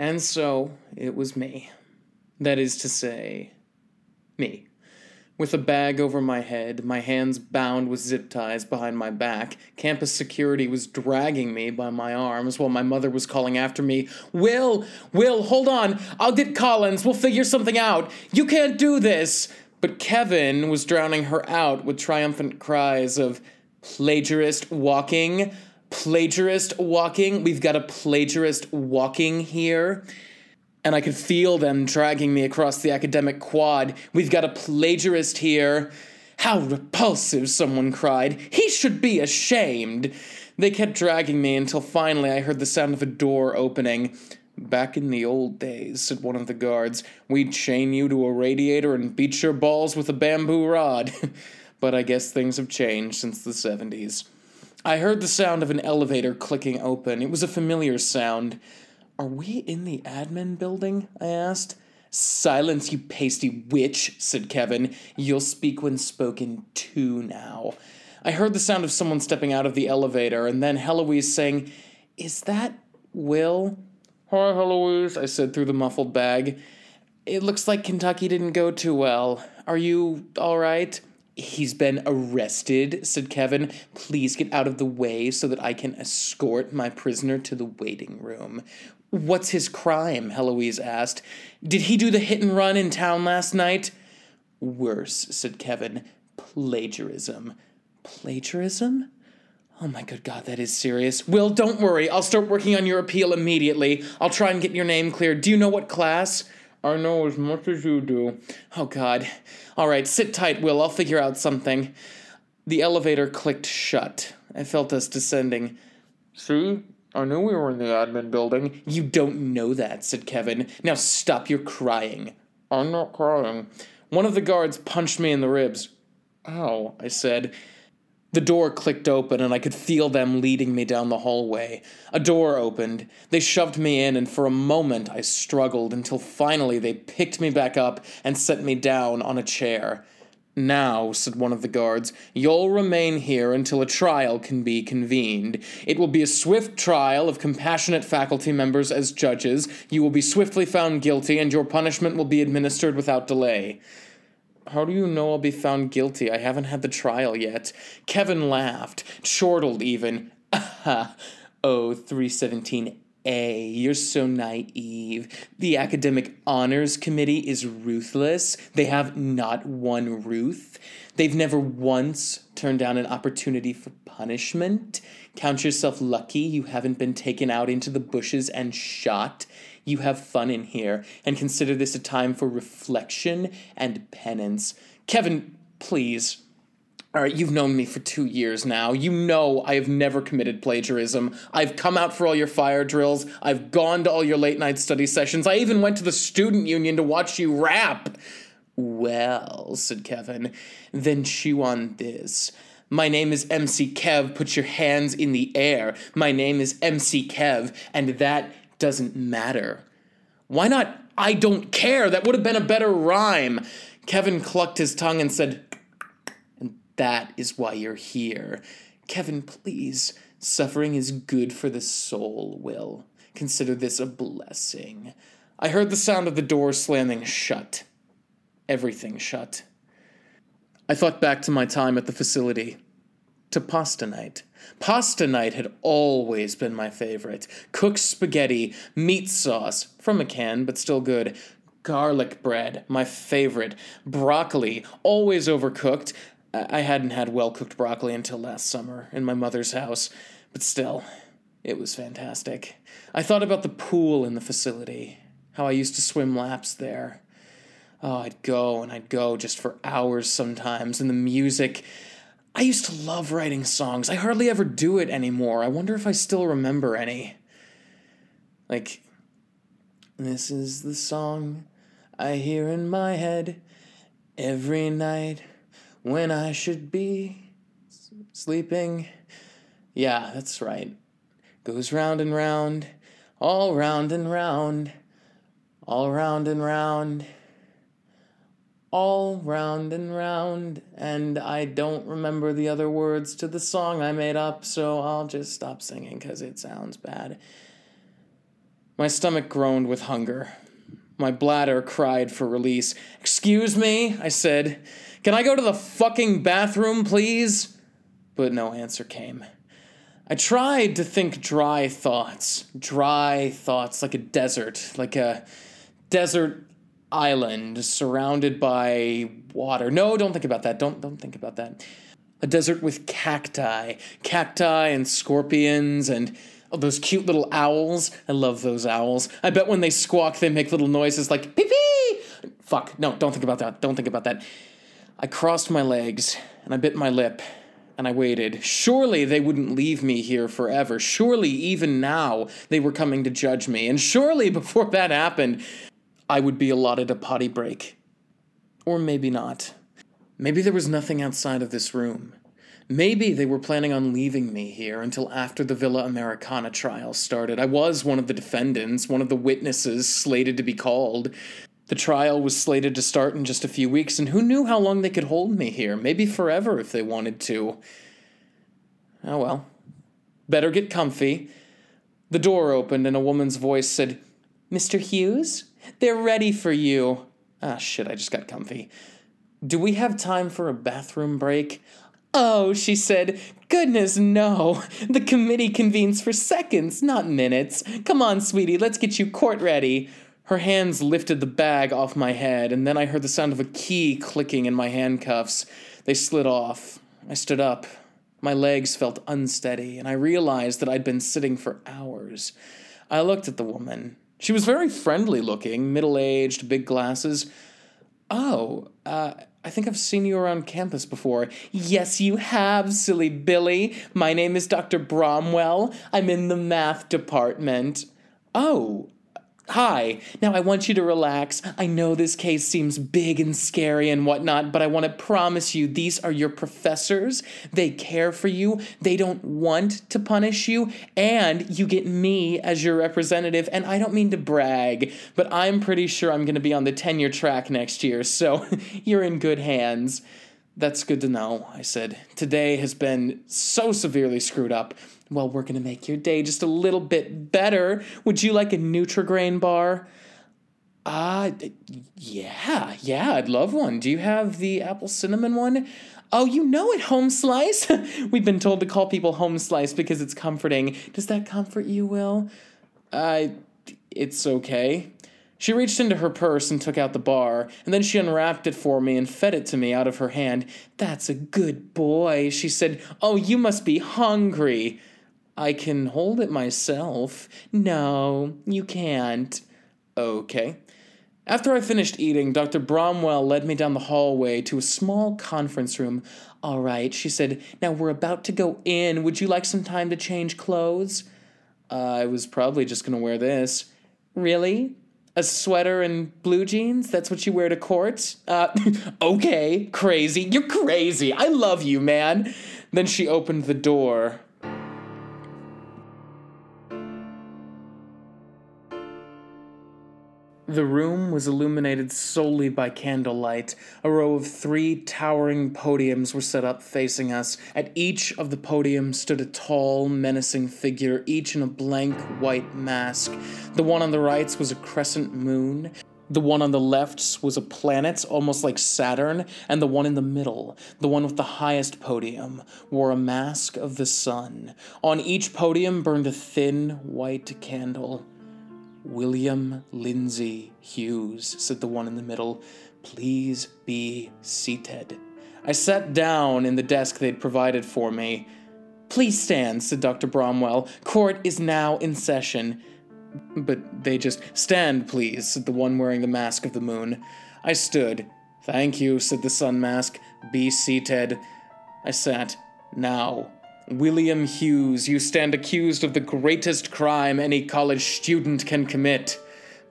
And so it was me. That is to say, me. With a bag over my head, my hands bound with zip ties behind my back, campus security was dragging me by my arms while my mother was calling after me, Will, Will, hold on, I'll get Collins, we'll figure something out. You can't do this. But Kevin was drowning her out with triumphant cries of, Plagiarist walking, plagiarist walking, we've got a plagiarist walking here and I could feel them dragging me across the academic quad. We've got a plagiarist here. How repulsive, someone cried. He should be ashamed. They kept dragging me until finally I heard the sound of a door opening. Back in the old days, said one of the guards, we'd chain you to a radiator and beat your balls with a bamboo rod. but I guess things have changed since the 70s. I heard the sound of an elevator clicking open. It was a familiar sound. Are we in the admin building? I asked. Silence, you pasty witch, said Kevin. You'll speak when spoken to now. I heard the sound of someone stepping out of the elevator, and then Heloise saying, Is that Will? Hi, Heloise, I said through the muffled bag. It looks like Kentucky didn't go too well. Are you all right? He's been arrested, said Kevin. Please get out of the way so that I can escort my prisoner to the waiting room. What's his crime? Heloise asked. Did he do the hit and run in town last night? Worse, said Kevin. Plagiarism. Plagiarism? Oh my good God, that is serious. Will, don't worry. I'll start working on your appeal immediately. I'll try and get your name cleared. Do you know what class? I know as much as you do. Oh God. All right, sit tight, Will. I'll figure out something. The elevator clicked shut. I felt us descending. See? I knew we were in the admin building. You don't know that, said Kevin. Now stop your crying. I'm not crying. One of the guards punched me in the ribs. Ow, I said. The door clicked open, and I could feel them leading me down the hallway. A door opened. They shoved me in, and for a moment I struggled until finally they picked me back up and set me down on a chair. Now, said one of the guards, you'll remain here until a trial can be convened. It will be a swift trial of compassionate faculty members as judges. You will be swiftly found guilty, and your punishment will be administered without delay. How do you know I'll be found guilty? I haven't had the trial yet. Kevin laughed, chortled even. oh, 317 a, you're so naive. The Academic Honors Committee is ruthless. They have not one Ruth. They've never once turned down an opportunity for punishment. Count yourself lucky you haven't been taken out into the bushes and shot. You have fun in here, and consider this a time for reflection and penance. Kevin, please, all right, you've known me for two years now. You know I have never committed plagiarism. I've come out for all your fire drills. I've gone to all your late night study sessions. I even went to the student union to watch you rap. Well, said Kevin, then chew on this. My name is MC Kev. Put your hands in the air. My name is MC Kev, and that doesn't matter. Why not? I don't care. That would have been a better rhyme. Kevin clucked his tongue and said, that is why you're here. Kevin, please. Suffering is good for the soul, Will. Consider this a blessing. I heard the sound of the door slamming shut. Everything shut. I thought back to my time at the facility. To pasta night. Pasta night had always been my favorite. Cooked spaghetti, meat sauce, from a can, but still good. Garlic bread, my favorite. Broccoli, always overcooked. I hadn't had well cooked broccoli until last summer in my mother's house, but still, it was fantastic. I thought about the pool in the facility, how I used to swim laps there. Oh, I'd go and I'd go just for hours sometimes, and the music. I used to love writing songs. I hardly ever do it anymore. I wonder if I still remember any. Like, this is the song I hear in my head every night when I should be sleeping. Yeah, that's right. Goes round and round, all round and round, all round and round, all round and round. And I don't remember the other words to the song I made up, so I'll just stop singing because it sounds bad. My stomach groaned with hunger. My bladder cried for release. Excuse me, I said. Can I go to the fucking bathroom, please? But no answer came. I tried to think dry thoughts. Dry thoughts like a desert, like a desert island surrounded by water. No, don't think about that. Don't don't think about that. A desert with cacti, cacti and scorpions and oh, those cute little owls. I love those owls. I bet when they squawk, they make little noises like pee pee. Fuck, no, don't think about that. Don't think about that. I crossed my legs and I bit my lip and I waited. Surely they wouldn't leave me here forever. Surely, even now, they were coming to judge me. And surely, before that happened, I would be allotted a potty break. Or maybe not. Maybe there was nothing outside of this room. Maybe they were planning on leaving me here until after the Villa Americana trial started. I was one of the defendants, one of the witnesses slated to be called. The trial was slated to start in just a few weeks, and who knew how long they could hold me here? Maybe forever if they wanted to. Oh well. Better get comfy. The door opened, and a woman's voice said, Mr. Hughes? They're ready for you. Ah, shit, I just got comfy. Do we have time for a bathroom break? Oh, she said, goodness, no. The committee convenes for seconds, not minutes. Come on, sweetie, let's get you court ready. Her hands lifted the bag off my head, and then I heard the sound of a key clicking in my handcuffs. They slid off. I stood up. My legs felt unsteady, and I realized that I'd been sitting for hours. I looked at the woman. She was very friendly looking, middle aged, big glasses. Oh, uh, I think I've seen you around campus before. Yes, you have, silly Billy. My name is Dr. Bromwell. I'm in the math department. Oh, Hi. Now I want you to relax. I know this case seems big and scary and whatnot, but I want to promise you these are your professors. They care for you. They don't want to punish you. And you get me as your representative. And I don't mean to brag, but I'm pretty sure I'm going to be on the tenure track next year. So you're in good hands. That's good to know, I said. Today has been so severely screwed up. Well, we're going to make your day just a little bit better. Would you like a Nutrigrain bar? Uh, yeah, yeah, I'd love one. Do you have the apple cinnamon one? Oh, you know it, home slice. We've been told to call people home slice because it's comforting. Does that comfort you, Will? Uh, it's okay. She reached into her purse and took out the bar, and then she unwrapped it for me and fed it to me out of her hand. That's a good boy, she said. Oh, you must be hungry. I can hold it myself. No, you can't. Okay. After I finished eating, Dr. Bromwell led me down the hallway to a small conference room. All right, she said, now we're about to go in. Would you like some time to change clothes? Uh, I was probably just going to wear this. Really? A sweater and blue jeans? That's what you wear to court? Uh, okay, crazy. You're crazy. I love you, man. Then she opened the door. The room was illuminated solely by candlelight. A row of three towering podiums were set up facing us. At each of the podiums stood a tall, menacing figure, each in a blank white mask. The one on the right was a crescent moon. The one on the left was a planet, almost like Saturn, and the one in the middle, the one with the highest podium, wore a mask of the sun. On each podium burned a thin, white candle. William Lindsay Hughes, said the one in the middle. Please be seated. I sat down in the desk they'd provided for me. Please stand, said Dr. Bromwell. Court is now in session. But they just, stand, please, said the one wearing the mask of the moon. I stood. Thank you, said the sun mask. Be seated. I sat. Now, William Hughes, you stand accused of the greatest crime any college student can commit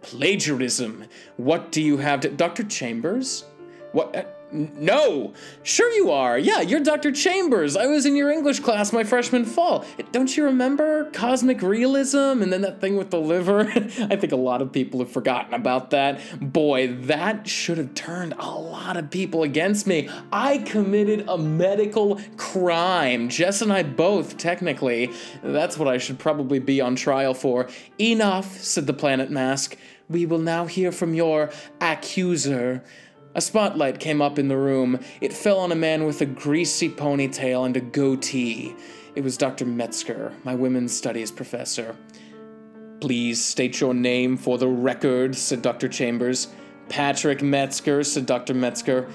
plagiarism. What do you have to. Dr. Chambers? What? Uh, No! Sure you are. Yeah, you're Dr. Chambers. I was in your English class my freshman fall. Don't you remember cosmic realism and then that thing with the liver? I think a lot of people have forgotten about that. Boy, that should have turned a lot of people against me. I committed a medical crime. Jess and I both, technically. That's what I should probably be on trial for. Enough, said the planet mask. We will now hear from your accuser. A spotlight came up in the room. It fell on a man with a greasy ponytail and a goatee. It was Dr. Metzger, my women's studies professor. Please state your name for the record, said Dr. Chambers. Patrick Metzger, said Dr. Metzger.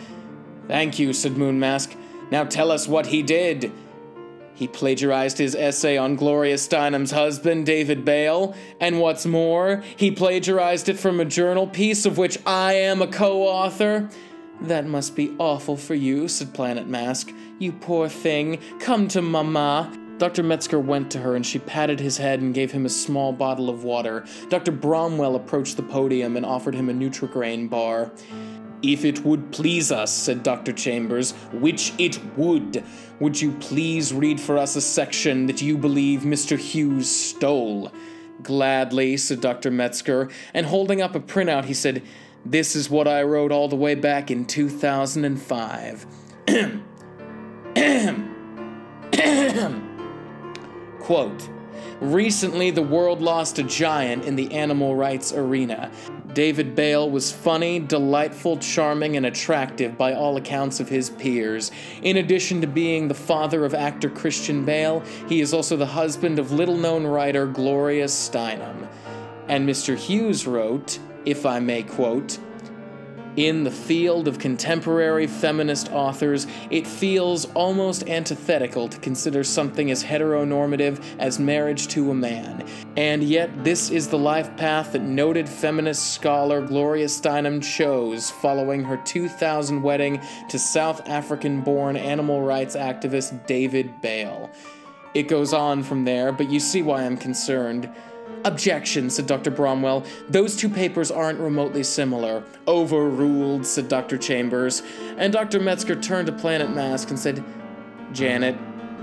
Thank you, said Moonmask. Now tell us what he did. He plagiarized his essay on Gloria Steinem's husband, David Bale, and what's more, he plagiarized it from a journal piece of which I am a co author. That must be awful for you, said Planet Mask. You poor thing, come to Mama. Dr. Metzger went to her and she patted his head and gave him a small bottle of water. Dr. Bromwell approached the podium and offered him a Nutrigrain bar. If it would please us, said Dr. Chambers, which it would, would you please read for us a section that you believe Mr. Hughes stole? Gladly, said Dr. Metzger, and holding up a printout, he said, This is what I wrote all the way back in 2005. Quote, Recently, the world lost a giant in the animal rights arena. David Bale was funny, delightful, charming, and attractive by all accounts of his peers. In addition to being the father of actor Christian Bale, he is also the husband of little known writer Gloria Steinem. And Mr. Hughes wrote, if I may quote, in the field of contemporary feminist authors, it feels almost antithetical to consider something as heteronormative as marriage to a man. And yet, this is the life path that noted feminist scholar Gloria Steinem chose following her 2000 wedding to South African born animal rights activist David Bale. It goes on from there, but you see why I'm concerned. Objection, said Dr. Bromwell. Those two papers aren't remotely similar. Overruled, said Dr. Chambers. And Dr. Metzger turned to Planet Mask and said, Janet,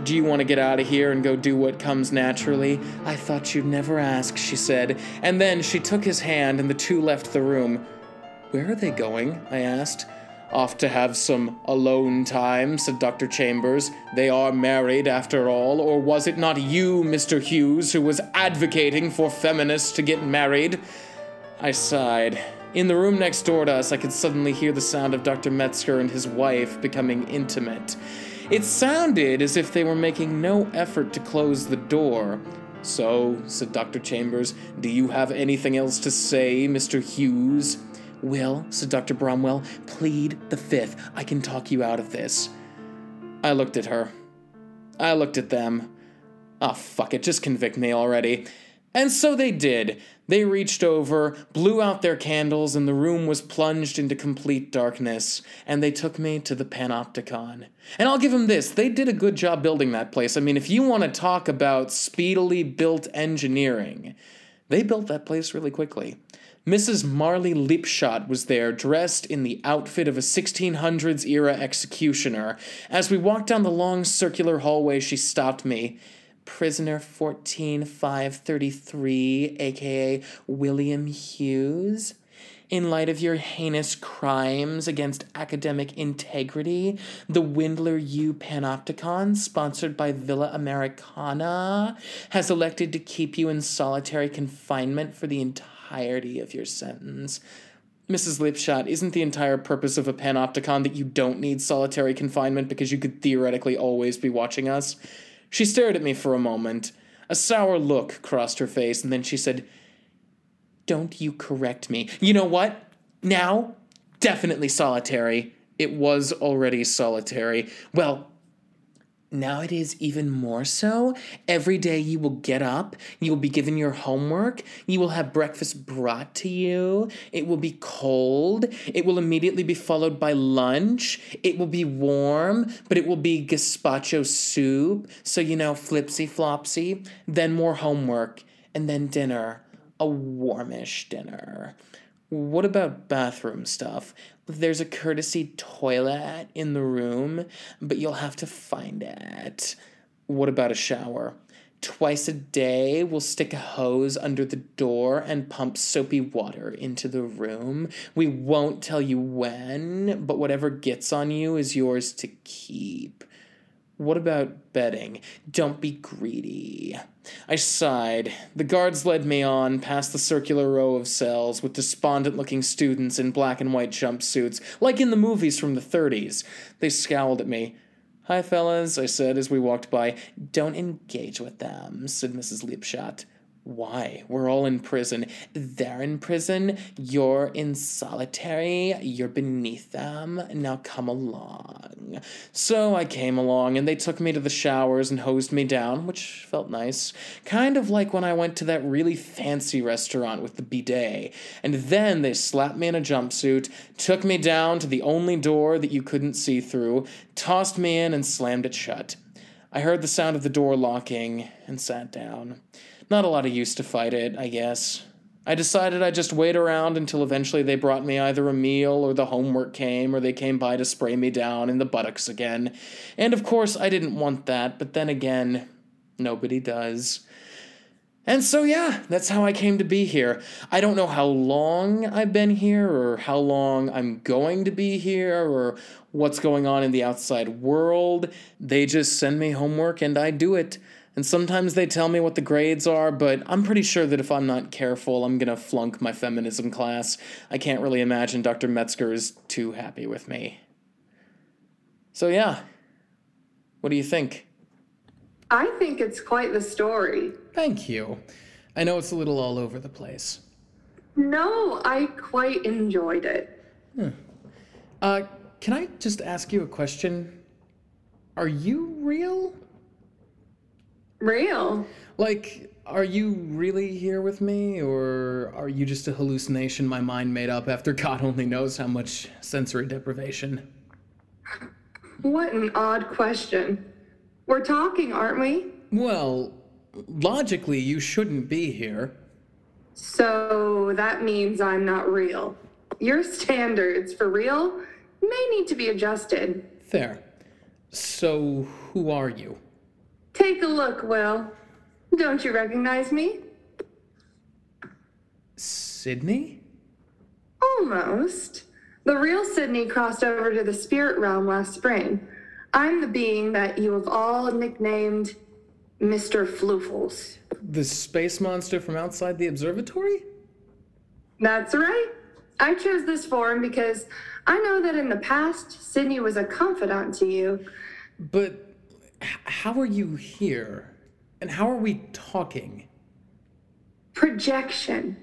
do you want to get out of here and go do what comes naturally? I thought you'd never ask, she said. And then she took his hand and the two left the room. Where are they going? I asked. Off to have some alone time, said Dr. Chambers. They are married, after all, or was it not you, Mr. Hughes, who was advocating for feminists to get married? I sighed. In the room next door to us, I could suddenly hear the sound of Dr. Metzger and his wife becoming intimate. It sounded as if they were making no effort to close the door. So, said Dr. Chambers, do you have anything else to say, Mr. Hughes? Will, said Dr. Bromwell, plead the fifth. I can talk you out of this. I looked at her. I looked at them. Ah, oh, fuck it, just convict me already. And so they did. They reached over, blew out their candles, and the room was plunged into complete darkness. And they took me to the Panopticon. And I'll give them this they did a good job building that place. I mean, if you want to talk about speedily built engineering, they built that place really quickly. Mrs. Marley Lipshot was there, dressed in the outfit of a 1600s era executioner. As we walked down the long circular hallway, she stopped me. Prisoner 14533, aka William Hughes? in light of your heinous crimes against academic integrity, the Windler U Panopticon, sponsored by Villa Americana, has elected to keep you in solitary confinement for the entire entirety of your sentence. Mrs. Lipshot, isn't the entire purpose of a panopticon that you don't need solitary confinement because you could theoretically always be watching us? She stared at me for a moment. A sour look crossed her face, and then she said, Don't you correct me. You know what? Now, definitely solitary. It was already solitary. Well, now it is even more so. Every day you will get up, you will be given your homework, you will have breakfast brought to you, it will be cold, it will immediately be followed by lunch, it will be warm, but it will be gazpacho soup, so you know, flipsy flopsy, then more homework, and then dinner, a warmish dinner. What about bathroom stuff? There's a courtesy toilet in the room, but you'll have to find it. What about a shower? Twice a day, we'll stick a hose under the door and pump soapy water into the room. We won't tell you when, but whatever gets on you is yours to keep. What about betting? Don't be greedy. I sighed. The guards led me on past the circular row of cells with despondent looking students in black and white jumpsuits, like in the movies from the 30s. They scowled at me. Hi, fellas, I said as we walked by. Don't engage with them, said Mrs. Lipshot. Why? We're all in prison. They're in prison. You're in solitary. You're beneath them. Now come along. So I came along, and they took me to the showers and hosed me down, which felt nice. Kind of like when I went to that really fancy restaurant with the bidet. And then they slapped me in a jumpsuit, took me down to the only door that you couldn't see through, tossed me in, and slammed it shut. I heard the sound of the door locking and sat down. Not a lot of use to fight it, I guess. I decided I'd just wait around until eventually they brought me either a meal or the homework came or they came by to spray me down in the buttocks again. And of course, I didn't want that, but then again, nobody does. And so, yeah, that's how I came to be here. I don't know how long I've been here, or how long I'm going to be here, or what's going on in the outside world. They just send me homework and I do it. And sometimes they tell me what the grades are, but I'm pretty sure that if I'm not careful, I'm gonna flunk my feminism class. I can't really imagine Dr. Metzger is too happy with me. So, yeah. What do you think? I think it's quite the story. Thank you. I know it's a little all over the place. No, I quite enjoyed it. Hmm. Uh, can I just ask you a question? Are you real? Real? Like, are you really here with me, or are you just a hallucination my mind made up after God only knows how much sensory deprivation? What an odd question. We're talking, aren't we? Well, logically, you shouldn't be here. So that means I'm not real. Your standards for real may need to be adjusted. Fair. So, who are you? Take a look, Will. Don't you recognize me? Sydney? Almost. The real Sydney crossed over to the spirit realm last spring. I'm the being that you have all nicknamed Mr. Floofles. The space monster from outside the observatory? That's right. I chose this form because I know that in the past, Sydney was a confidant to you. But how are you here? And how are we talking? Projection.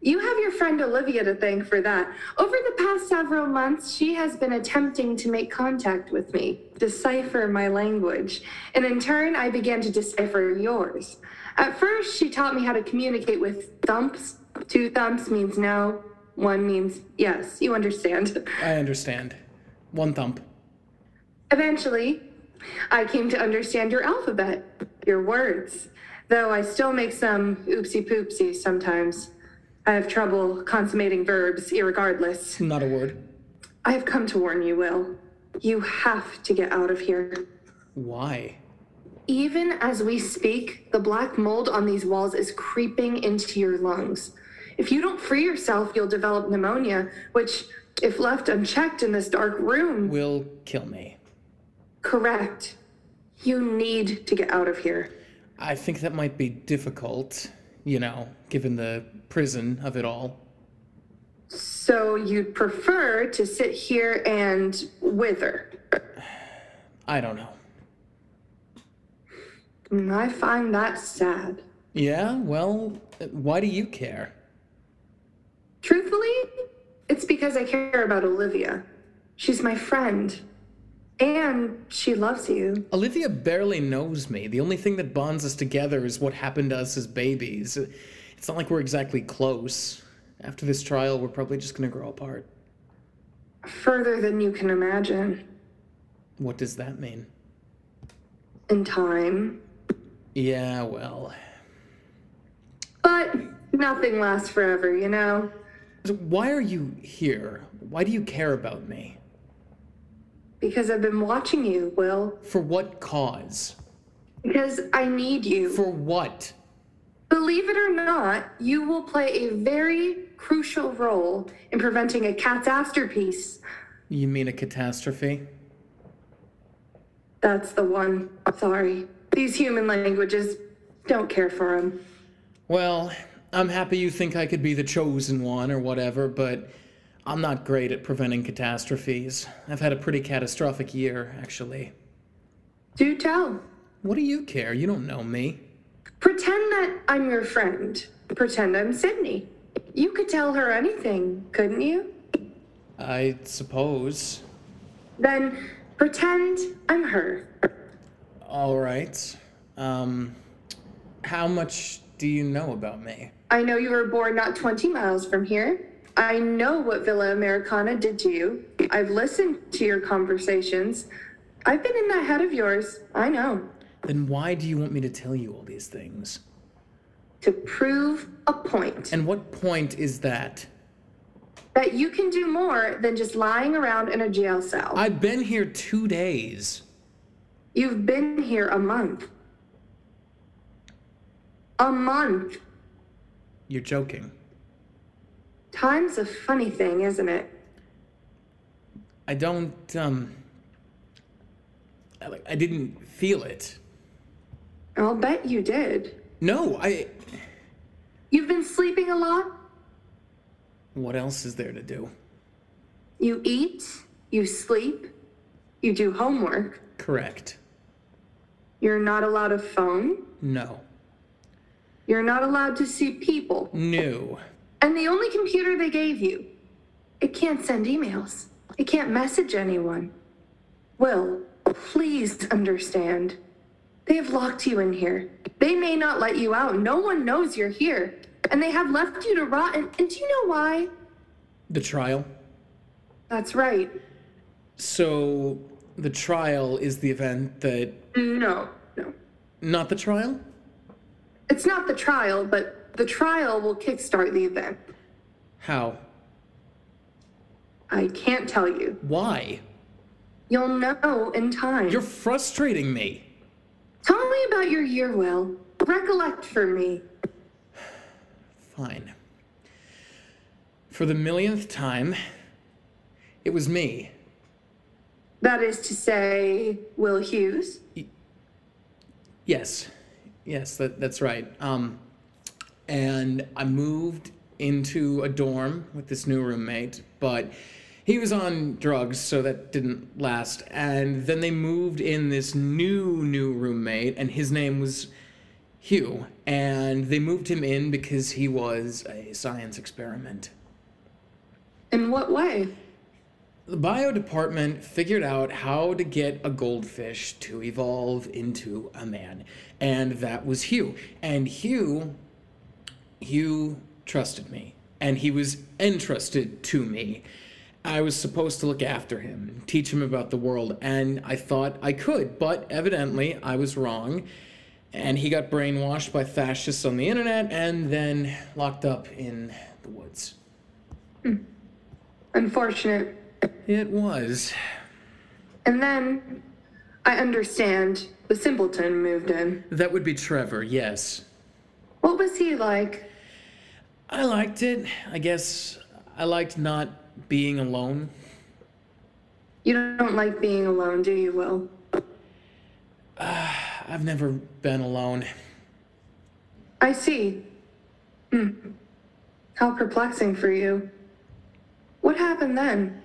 You have your friend Olivia to thank for that. Over the past several months, she has been attempting to make contact with me, decipher my language, and in turn, I began to decipher yours. At first, she taught me how to communicate with thumps. Two thumps means no, one means yes. You understand. I understand. One thump. Eventually, I came to understand your alphabet, your words, though I still make some oopsie poopsies sometimes. I have trouble consummating verbs, irregardless. Not a word. I have come to warn you, Will. You have to get out of here. Why? Even as we speak, the black mold on these walls is creeping into your lungs. If you don't free yourself, you'll develop pneumonia, which, if left unchecked in this dark room, will kill me. Correct. You need to get out of here. I think that might be difficult, you know, given the prison of it all. So you'd prefer to sit here and wither? I don't know. Mm, I find that sad. Yeah, well, why do you care? Truthfully, it's because I care about Olivia. She's my friend. And she loves you. Olivia barely knows me. The only thing that bonds us together is what happened to us as babies. It's not like we're exactly close. After this trial, we're probably just gonna grow apart. Further than you can imagine. What does that mean? In time. Yeah, well. But nothing lasts forever, you know? So why are you here? Why do you care about me? Because I've been watching you, Will. For what cause? Because I need you. For what? Believe it or not, you will play a very crucial role in preventing a catastrophe. You mean a catastrophe? That's the one. Sorry. These human languages don't care for him. Well, I'm happy you think I could be the chosen one or whatever, but I'm not great at preventing catastrophes. I've had a pretty catastrophic year, actually. Do tell. What do you care? You don't know me. Pretend that I'm your friend. Pretend I'm Sydney. You could tell her anything, couldn't you? I suppose. Then pretend I'm her. All right. Um, how much do you know about me? I know you were born not 20 miles from here. I know what Villa Americana did to you. I've listened to your conversations. I've been in that head of yours. I know. Then why do you want me to tell you all these things? To prove a point. And what point is that? That you can do more than just lying around in a jail cell. I've been here two days. You've been here a month. A month. You're joking. Time's a funny thing, isn't it? I don't, um. I, like, I didn't feel it. I'll bet you did. No, I. You've been sleeping a lot? What else is there to do? You eat, you sleep, you do homework. Correct. You're not allowed a phone. No. You're not allowed to see people. No. And the only computer they gave you, it can't send emails. It can't message anyone. Will, please understand. They have locked you in here. They may not let you out. No one knows you're here. And they have left you to rot. And, and do you know why? The trial? That's right. So, the trial is the event that. No, no. Not the trial? It's not the trial, but the trial will kickstart the event. How? I can't tell you. Why? You'll know in time. You're frustrating me. Tell me about your year, Will. Recollect for me. Fine. For the millionth time, it was me. That is to say, Will Hughes. Yes, yes, that, that's right. Um, and I moved into a dorm with this new roommate, but he was on drugs, so that didn't last. And then they moved in this new, new roommate, and his name was Hugh. And they moved him in because he was a science experiment. In what way? The bio department figured out how to get a goldfish to evolve into a man, and that was Hugh. And Hugh, Hugh trusted me, and he was entrusted to me. I was supposed to look after him, teach him about the world, and I thought I could, but evidently I was wrong. And he got brainwashed by fascists on the internet and then locked up in the woods. Hmm. Unfortunate. It was. And then, I understand, the simpleton moved in. That would be Trevor, yes. What was he like? I liked it. I guess I liked not being alone. You don't like being alone, do you, Will? I've never been alone. I see. Hmm. How perplexing for you. What happened then?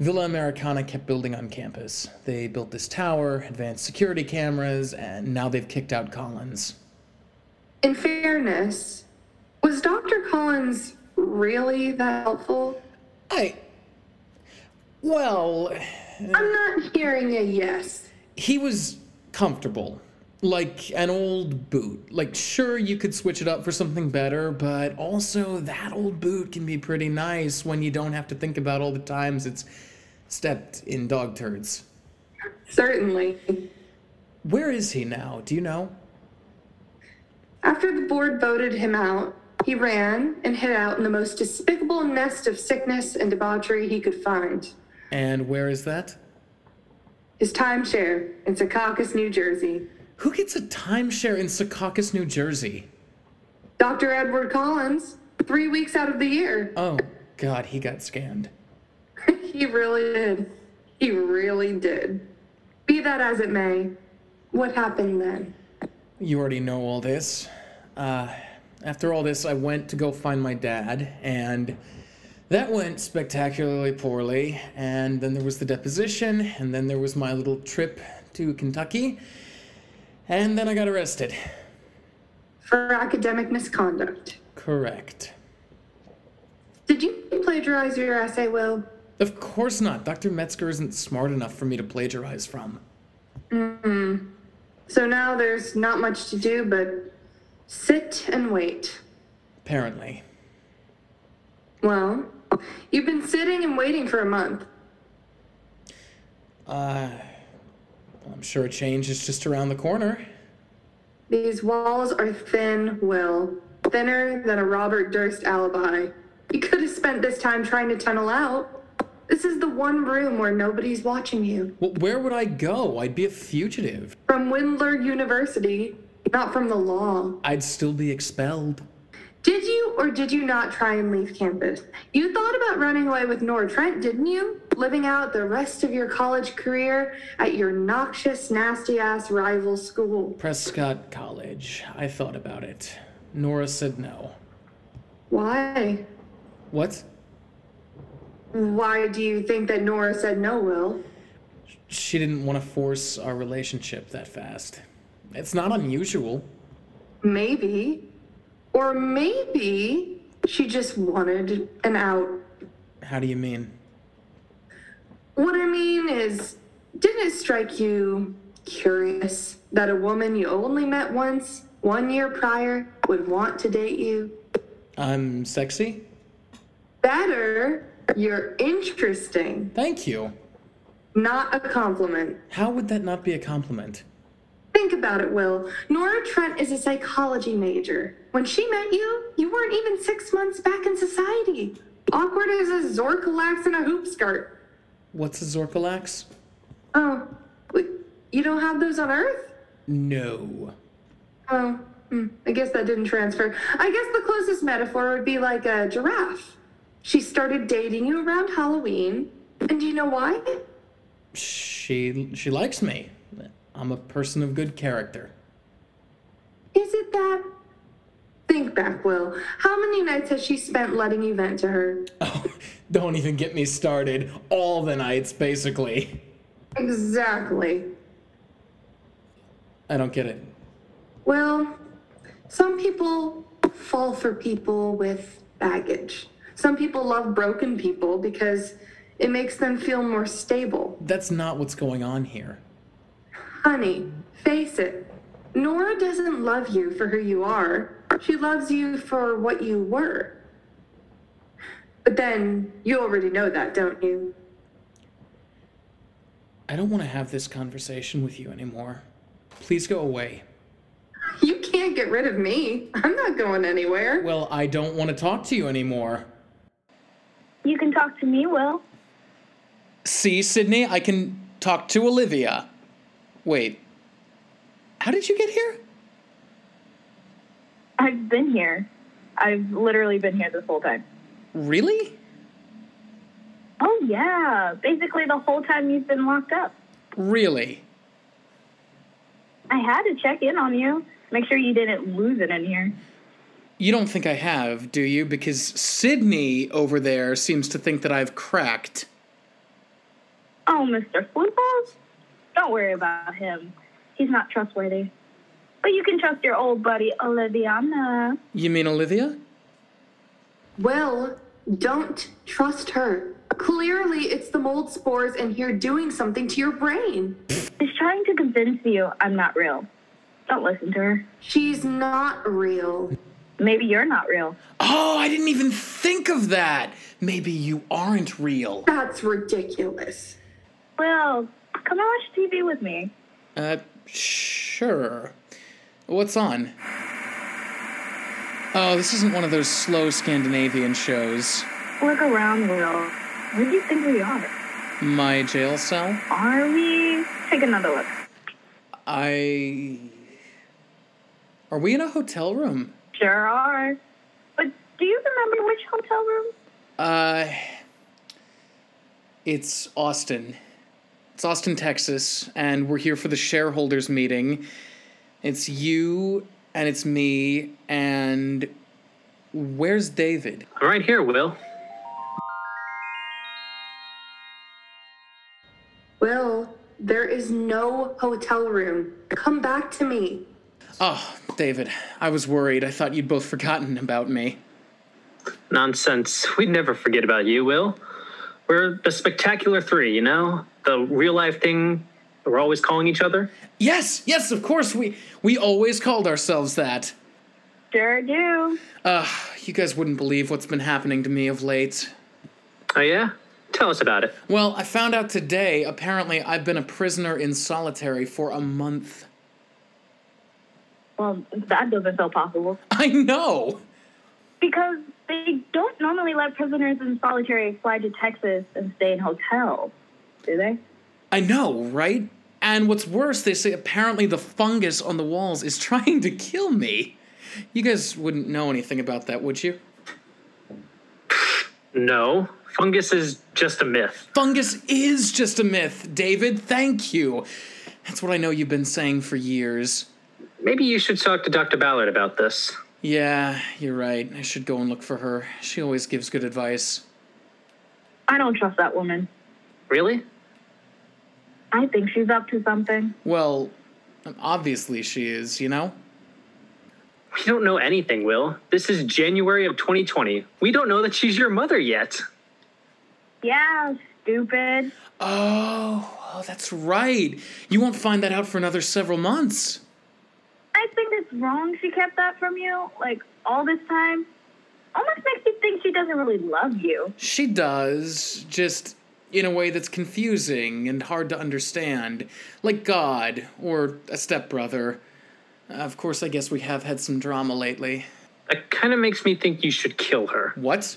Villa Americana kept building on campus. They built this tower, advanced security cameras, and now they've kicked out Collins. In fairness, was Dr. Collins really that helpful? I. Well, I'm not hearing a yes. he was comfortable. Like an old boot. Like, sure, you could switch it up for something better, but also that old boot can be pretty nice when you don't have to think about all the times it's stepped in dog turds. Certainly. Where is he now? Do you know? After the board voted him out, He ran and hid out in the most despicable nest of sickness and debauchery he could find. And where is that? His timeshare in Secaucus, New Jersey. Who gets a timeshare in Secaucus, New Jersey? Dr. Edward Collins, three weeks out of the year. Oh, God, he got scammed. he really did. He really did. Be that as it may, what happened then? You already know all this. Uh, after all this, I went to go find my dad, and that went spectacularly poorly. And then there was the deposition, and then there was my little trip to Kentucky, and then I got arrested. For academic misconduct. Correct. Did you plagiarize your essay, Will? Of course not. Dr. Metzger isn't smart enough for me to plagiarize from. Hmm. So now there's not much to do but sit and wait. Apparently. Well, you've been sitting and waiting for a month. Uh, I'm sure a change is just around the corner. These walls are thin, Will. Thinner than a Robert Durst alibi. You could have spent this time trying to tunnel out. This is the one room where nobody's watching you. Well, where would I go? I'd be a fugitive. From Windler University, not from the law. I'd still be expelled. Did you or did you not try and leave campus? You thought about running away with Nora Trent, didn't you? Living out the rest of your college career at your noxious, nasty ass rival school. Prescott College. I thought about it. Nora said no. Why? What? Why do you think that Nora said no, Will? She didn't want to force our relationship that fast. It's not unusual. Maybe. Or maybe she just wanted an out. How do you mean? What I mean is, didn't it strike you curious that a woman you only met once, one year prior, would want to date you? I'm sexy? Better, you're interesting. Thank you. Not a compliment. How would that not be a compliment? Think about it, Will. Nora Trent is a psychology major. When she met you, you weren't even six months back in society. Awkward as a Zorkalax in a hoop skirt. What's a Zorkalax? Oh, wait, you don't have those on Earth? No. Oh, hmm, I guess that didn't transfer. I guess the closest metaphor would be like a giraffe. She started dating you around Halloween, and do you know why? She she likes me. I'm a person of good character. Is it that? Think back, Will. How many nights has she spent letting you vent to her? Oh, don't even get me started. All the nights, basically. Exactly. I don't get it. Well, some people fall for people with baggage. Some people love broken people because it makes them feel more stable. That's not what's going on here. Honey, face it. Nora doesn't love you for who you are. She loves you for what you were. But then you already know that, don't you? I don't want to have this conversation with you anymore. Please go away. You can't get rid of me. I'm not going anywhere. Well, I don't want to talk to you anymore. You can talk to me, Will. See, Sydney, I can talk to Olivia. Wait. How did you get here? I've been here. I've literally been here this whole time. Really? Oh, yeah. Basically, the whole time you've been locked up. Really? I had to check in on you, make sure you didn't lose it in here. You don't think I have, do you? Because Sydney over there seems to think that I've cracked. Oh, Mr. Floopos? Don't worry about him. He's not trustworthy. But you can trust your old buddy, Oliviana. You mean Olivia? Well, don't trust her. Clearly, it's the mold spores in here doing something to your brain. She's trying to convince you I'm not real. Don't listen to her. She's not real. Maybe you're not real. Oh, I didn't even think of that. Maybe you aren't real. That's ridiculous. Well, come and watch TV with me. Uh, sure. What's on? Oh, this isn't one of those slow Scandinavian shows. Look around, Will. Where do you think we are? My jail cell? Are we? Take another look. I. Are we in a hotel room? Sure are. But do you remember which hotel room? Uh. It's Austin. It's Austin, Texas, and we're here for the shareholders meeting. It's you, and it's me, and. Where's David? I'm right here, Will. Will, there is no hotel room. Come back to me. Oh, David, I was worried. I thought you'd both forgotten about me. Nonsense. We'd never forget about you, Will. We're the spectacular three, you know? The real life thing we're always calling each other. Yes, yes, of course. We we always called ourselves that. Sure do. Uh, you guys wouldn't believe what's been happening to me of late. Oh, yeah? Tell us about it. Well, I found out today, apparently, I've been a prisoner in solitary for a month. Well, that doesn't feel possible. I know! Because they don't normally let prisoners in solitary fly to Texas and stay in hotels, do they? I know, right? And what's worse, they say apparently the fungus on the walls is trying to kill me. You guys wouldn't know anything about that, would you? No. Fungus is just a myth. Fungus is just a myth, David. Thank you. That's what I know you've been saying for years. Maybe you should talk to Dr. Ballard about this. Yeah, you're right. I should go and look for her. She always gives good advice. I don't trust that woman. Really? I think she's up to something. Well, obviously she is, you know? We don't know anything, Will. This is January of 2020. We don't know that she's your mother yet. Yeah, stupid. Oh, oh, that's right. You won't find that out for another several months. I think it's wrong she kept that from you, like, all this time. Almost makes you think she doesn't really love you. She does, just in a way that's confusing and hard to understand. Like God, or a stepbrother. Uh, of course, I guess we have had some drama lately. That kind of makes me think you should kill her. What?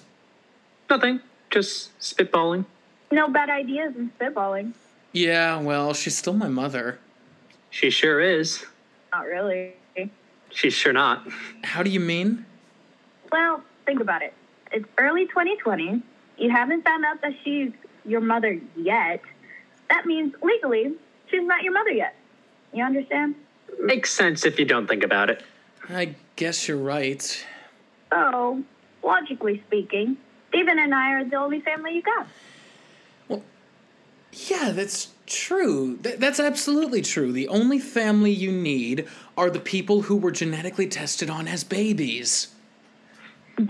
Nothing. Just spitballing. No bad ideas in spitballing. Yeah, well, she's still my mother. She sure is. Not really. She's sure not. How do you mean? Well, think about it. It's early 2020. You haven't found out that she's your mother yet. That means legally, she's not your mother yet. You understand? Makes sense if you don't think about it. I guess you're right. So, logically speaking, Steven and I are the only family you got. Well, yeah, that's true. Th- that's absolutely true. The only family you need are the people who were genetically tested on as babies.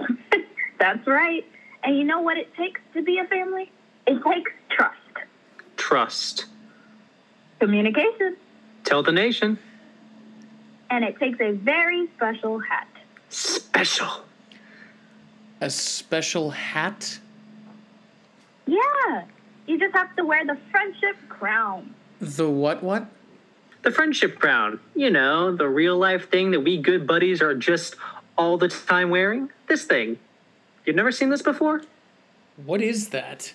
That's right. And you know what it takes to be a family? It takes trust, Trust. communication, Tell the nation. and it takes a very special hat. Special. A special hat? Yeah, you just have to wear the friendship crown. The what what? The friendship crown. You know, the real life thing that we good buddies are just all the time wearing. This thing. You've never seen this before? What is that?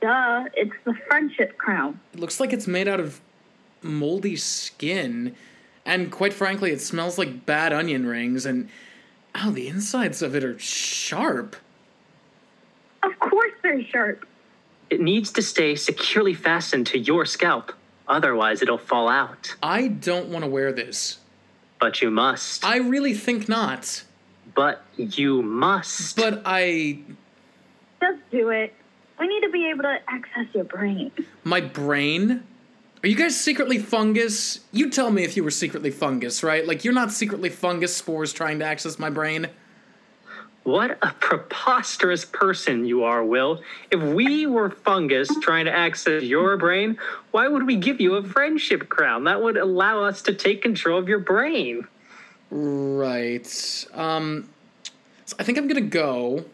Duh, it's the friendship crown. It looks like it's made out of moldy skin. And quite frankly, it smells like bad onion rings and oh, the insides of it are sharp. Of course they're sharp. It needs to stay securely fastened to your scalp. Otherwise, it'll fall out. I don't want to wear this. But you must. I really think not. But you must. But I Just do it. We need to be able to access your brain. My brain? Are you guys secretly fungus? You tell me if you were secretly fungus, right? Like, you're not secretly fungus spores trying to access my brain? What a preposterous person you are, Will. If we were fungus trying to access your brain, why would we give you a friendship crown? That would allow us to take control of your brain. Right. Um, so I think I'm gonna go.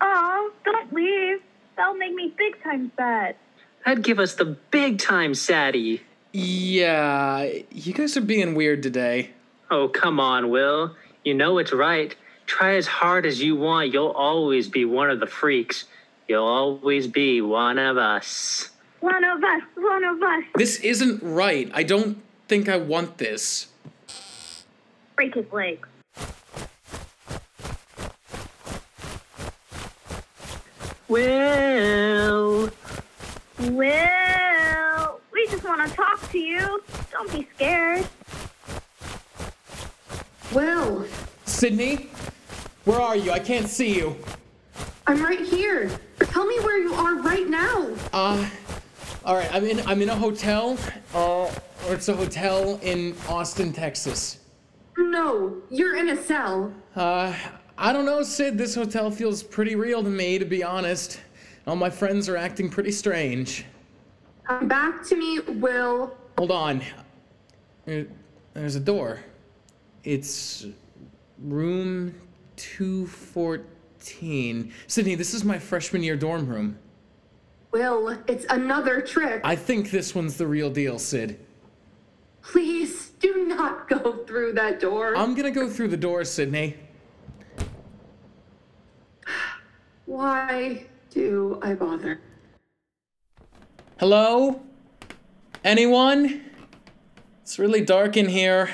Oh, don't leave. That'll make me big time sad. That'd give us the big time saddy. Yeah, you guys are being weird today. Oh, come on, Will. You know it's right. Try as hard as you want. You'll always be one of the freaks. You'll always be one of us. One of us, one of us. This isn't right. I don't think I want this. Break his leg. Will. Will, we just want to talk to you. Don't be scared. Will, Sidney? Where are you? I can't see you. I'm right here. Tell me where you are right now. Uh, all right. I'm in. I'm in a hotel. Uh, or it's a hotel in Austin, Texas. No, you're in a cell. Uh, I don't know, Sid. This hotel feels pretty real to me, to be honest. All my friends are acting pretty strange. Come back to me, Will. Hold on. There's a door. It's room 214. Sidney, this is my freshman year dorm room. Will, it's another trick. I think this one's the real deal, Sid. Please do not go through that door. I'm gonna go through the door, Sidney. Why do I bother? Hello? Anyone? It's really dark in here.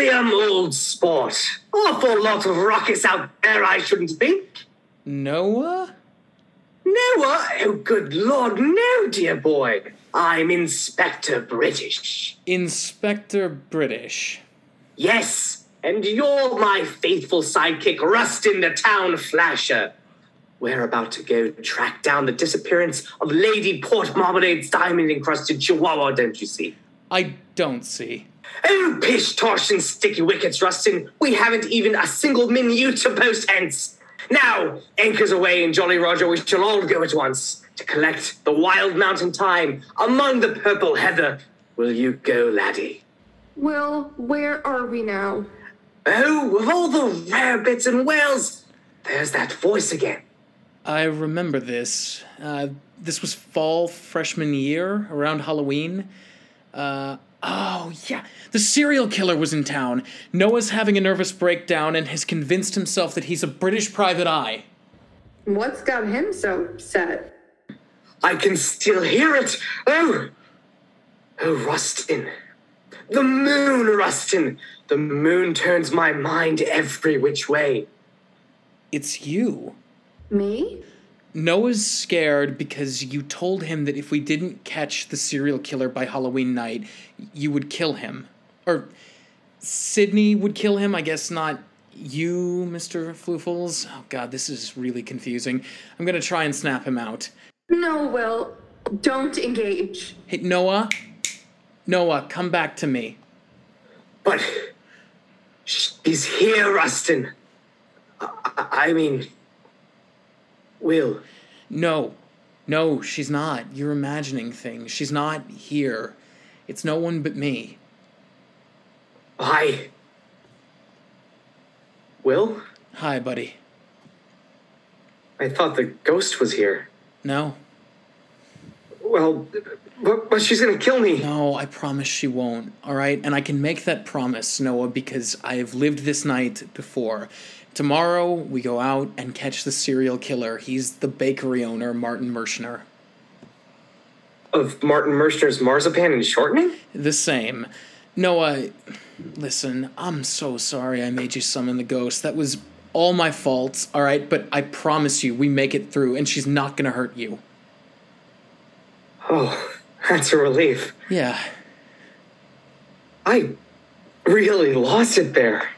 William, old sport. Awful lot of rockets out there, I shouldn't think. Noah? Noah? Oh, good lord, no, dear boy. I'm Inspector British. Inspector British. Yes, and you're my faithful sidekick, Rustin the Town Flasher. We're about to go track down the disappearance of Lady Port Marmalade's diamond encrusted chihuahua, don't you see? I don't see. Oh, pish, tosh, and sticky wickets, Rustin. We haven't even a single minute to post hence. Now, anchors away in Jolly Roger, we shall all go at once to collect the wild mountain thyme among the purple heather. Will you go, laddie? Will, where are we now? Oh, of all the rare bits and whales, there's that voice again. I remember this. Uh, this was fall freshman year, around Halloween. Uh, oh, yeah. The serial killer was in town. Noah's having a nervous breakdown and has convinced himself that he's a British private eye. What's got him so upset? I can still hear it. Oh, oh, Rustin. The moon, Rustin. The moon turns my mind every which way. It's you. Me? Noah's scared because you told him that if we didn't catch the serial killer by Halloween night, you would kill him. Or Sidney would kill him, I guess not you, Mr. Floofles. Oh god, this is really confusing. I'm gonna try and snap him out. No, Will. Don't engage. Hey, Noah? Noah, come back to me. But she's here, Rustin. I, I- I mean, Will. No. No, she's not. You're imagining things. She's not here. It's no one but me. Hi. Will? Hi, buddy. I thought the ghost was here. No? Well, but, but she's gonna kill me. No, I promise she won't. All right? And I can make that promise, Noah, because I have lived this night before. Tomorrow, we go out and catch the serial killer. He's the bakery owner, Martin Merschner. Of Martin Merschner's marzipan and shortening? The same. Noah, listen, I'm so sorry I made you summon the ghost. That was all my fault, all right? But I promise you, we make it through, and she's not gonna hurt you. Oh, that's a relief. Yeah. I really lost it there.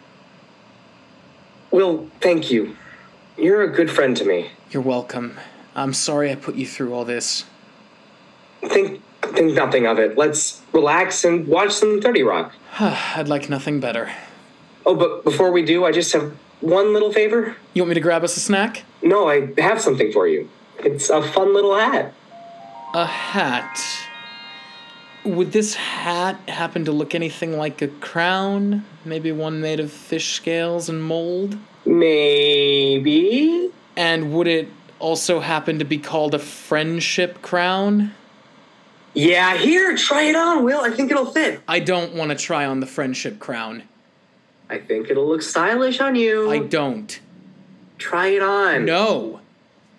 Will, thank you. You're a good friend to me. You're welcome. I'm sorry I put you through all this. Think think nothing of it. Let's relax and watch some 30 Rock. I'd like nothing better. Oh, but before we do, I just have one little favor. You want me to grab us a snack? No, I have something for you. It's a fun little hat. A hat. Would this hat happen to look anything like a crown? Maybe one made of fish scales and mold? Maybe. And would it also happen to be called a friendship crown? Yeah, here, try it on, Will. I think it'll fit. I don't want to try on the friendship crown. I think it'll look stylish on you. I don't. Try it on. No.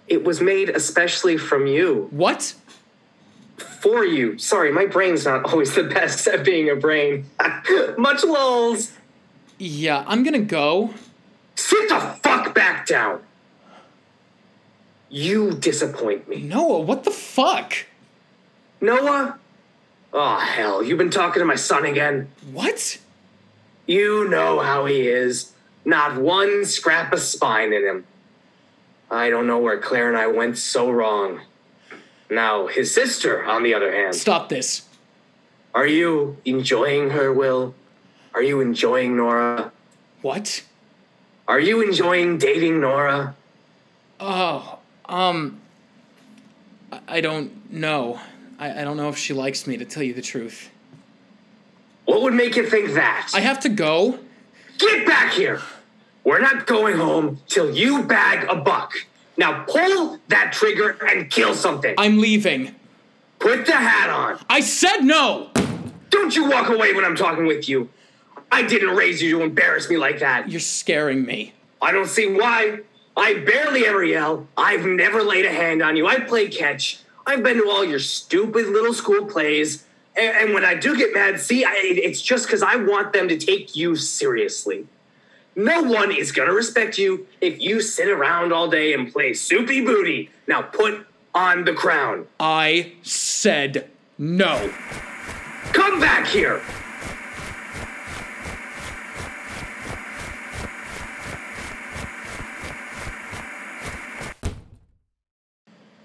It was made especially from you. What? For you. Sorry, my brain's not always the best at being a brain. Much lulls. Yeah, I'm gonna go. Sit the fuck back down. You disappoint me. Noah, what the fuck? Noah? Oh, hell, you've been talking to my son again? What? You know how he is. Not one scrap of spine in him. I don't know where Claire and I went so wrong. Now, his sister, on the other hand. Stop this. Are you enjoying her, Will? Are you enjoying Nora? What? Are you enjoying dating Nora? Oh, um. I- don't know. I, I don't know if she likes me, to tell you the truth. What would make you think that? I have to go. Get back here! We're not going home till you bag a buck. Now pull that trigger and kill something. I'm leaving. Put the hat on. I said no! Don't you walk away when I'm talking with you. I didn't raise you to embarrass me like that. You're scaring me. I don't see why. I barely ever yell. I've never laid a hand on you. I play catch. I've been to all your stupid little school plays. And, and when I do get mad, see, I, it's just because I want them to take you seriously. No one is going to respect you if you sit around all day and play soupy booty. Now put on the crown. I said no. Come back here.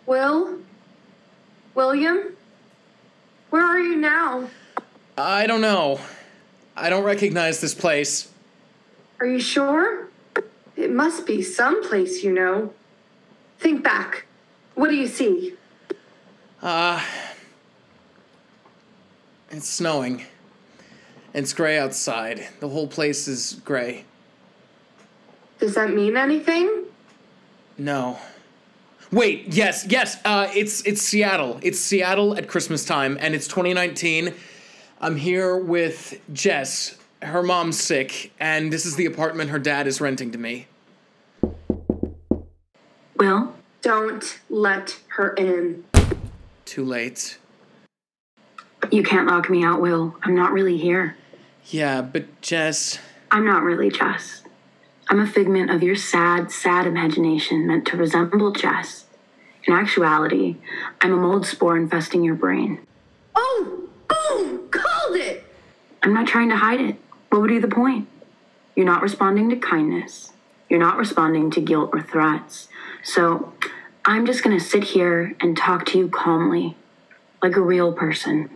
Will? William? Where are you now? I don't know. I don't recognize this place. Are you sure? It must be someplace you know. Think back. What do you see? Uh. It's snowing. It's gray outside. The whole place is gray. Does that mean anything? No. Wait, yes, yes. Uh, it's it's Seattle. It's Seattle at Christmas time, and it's 2019. I'm here with Jess. Her mom's sick, and this is the apartment her dad is renting to me. Will, Don't let her in. Too late. you can't lock me out, Will. I'm not really here. Yeah, but Jess. I'm not really Jess. I'm a figment of your sad, sad imagination meant to resemble Jess. In actuality, I'm a mold spore infesting your brain. Oh, boom! Called it! I'm not trying to hide it. What would be the point? You're not responding to kindness. You're not responding to guilt or threats. So I'm just going to sit here and talk to you calmly, like a real person.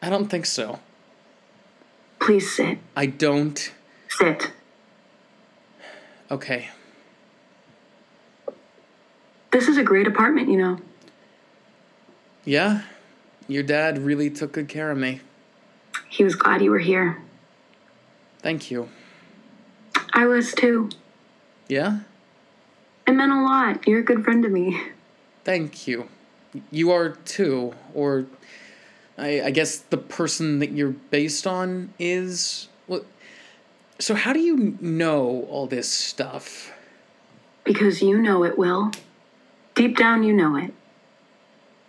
I don't think so. Please sit. I don't. Sit. Okay. This is a great apartment, you know. Yeah? Your dad really took good care of me. He was glad you were here. Thank you. I was too. Yeah? It meant a lot. You're a good friend to me. Thank you. You are too, or I, I guess the person that you're based on is. Well, so how do you know all this stuff? Because you know it, Will. Deep down, you know it.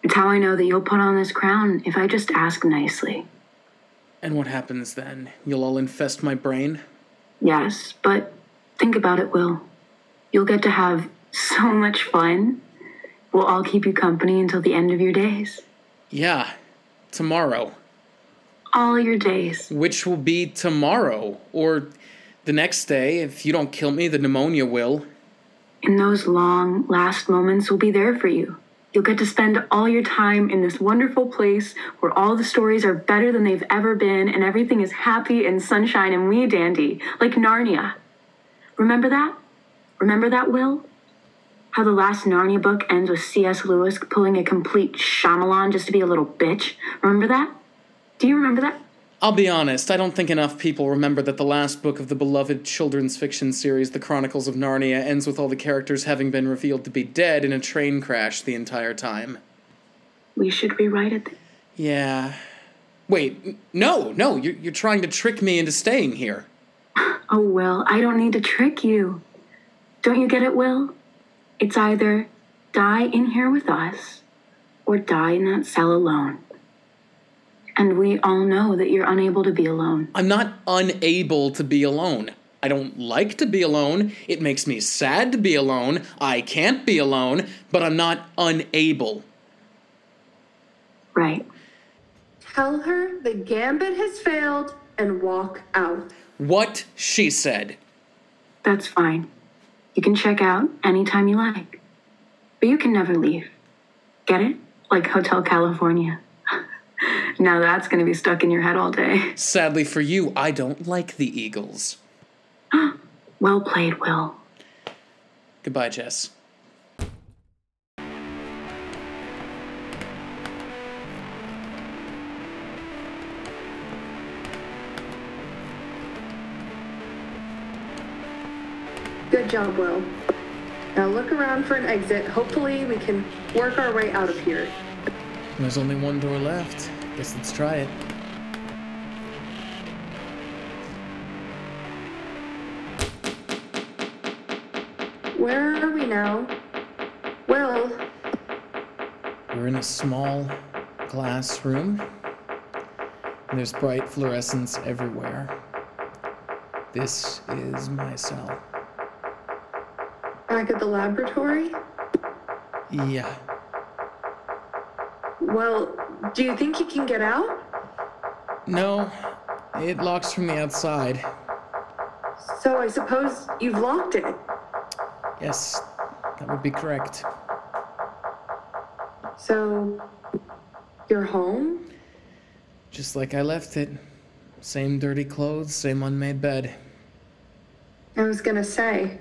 It's how I know that you'll put on this crown if I just ask nicely. And what happens then? You'll all infest my brain? Yes, but think about it, Will. You'll get to have so much fun. We'll all keep you company until the end of your days. Yeah, tomorrow. All your days. Which will be tomorrow, or the next day. If you don't kill me, the pneumonia will. And those long, last moments we'll be there for you. You'll get to spend all your time in this wonderful place where all the stories are better than they've ever been and everything is happy and sunshine and wee dandy, like Narnia. Remember that? Remember that, Will? How the last Narnia book ends with C.S. Lewis pulling a complete Shyamalan just to be a little bitch? Remember that? Do you remember that? I'll be honest, I don't think enough people remember that the last book of the beloved children's fiction series, The Chronicles of Narnia, ends with all the characters having been revealed to be dead in a train crash the entire time. We should rewrite it. Yeah. Wait, no, no, you're, you're trying to trick me into staying here. Oh, Will, I don't need to trick you. Don't you get it, Will? It's either die in here with us or die in that cell alone. And we all know that you're unable to be alone. I'm not unable to be alone. I don't like to be alone. It makes me sad to be alone. I can't be alone, but I'm not unable. Right. Tell her the gambit has failed and walk out. What she said. That's fine. You can check out anytime you like. But you can never leave. Get it? Like Hotel California. Now that's going to be stuck in your head all day. Sadly for you, I don't like the Eagles. Well played, Will. Goodbye, Jess. Good job, Will. Now look around for an exit. Hopefully, we can work our way out of here. There's only one door left. Guess let's try it. Where are we now? Well... We're in a small glass room. And there's bright fluorescence everywhere. This is my cell. back at the laboratory? Yeah. Well, do you think you can get out? No, it locks from the outside. So I suppose you've locked it. Yes, that would be correct. So you're home? Just like I left it. Same dirty clothes, same unmade bed. I was gonna say.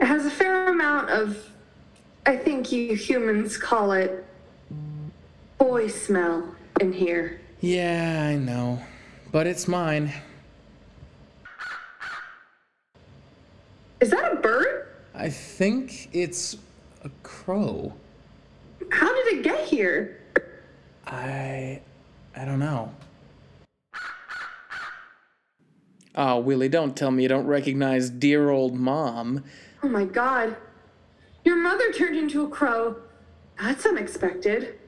It has a fair amount of, I think you humans call it, boy smell in here. Yeah, I know. But it's mine. Is that a bird? I think it's a crow. How did it get here? I. I don't know. Oh, Willie, don't tell me you don't recognize dear old mom. Oh my god. Your mother turned into a crow. That's unexpected.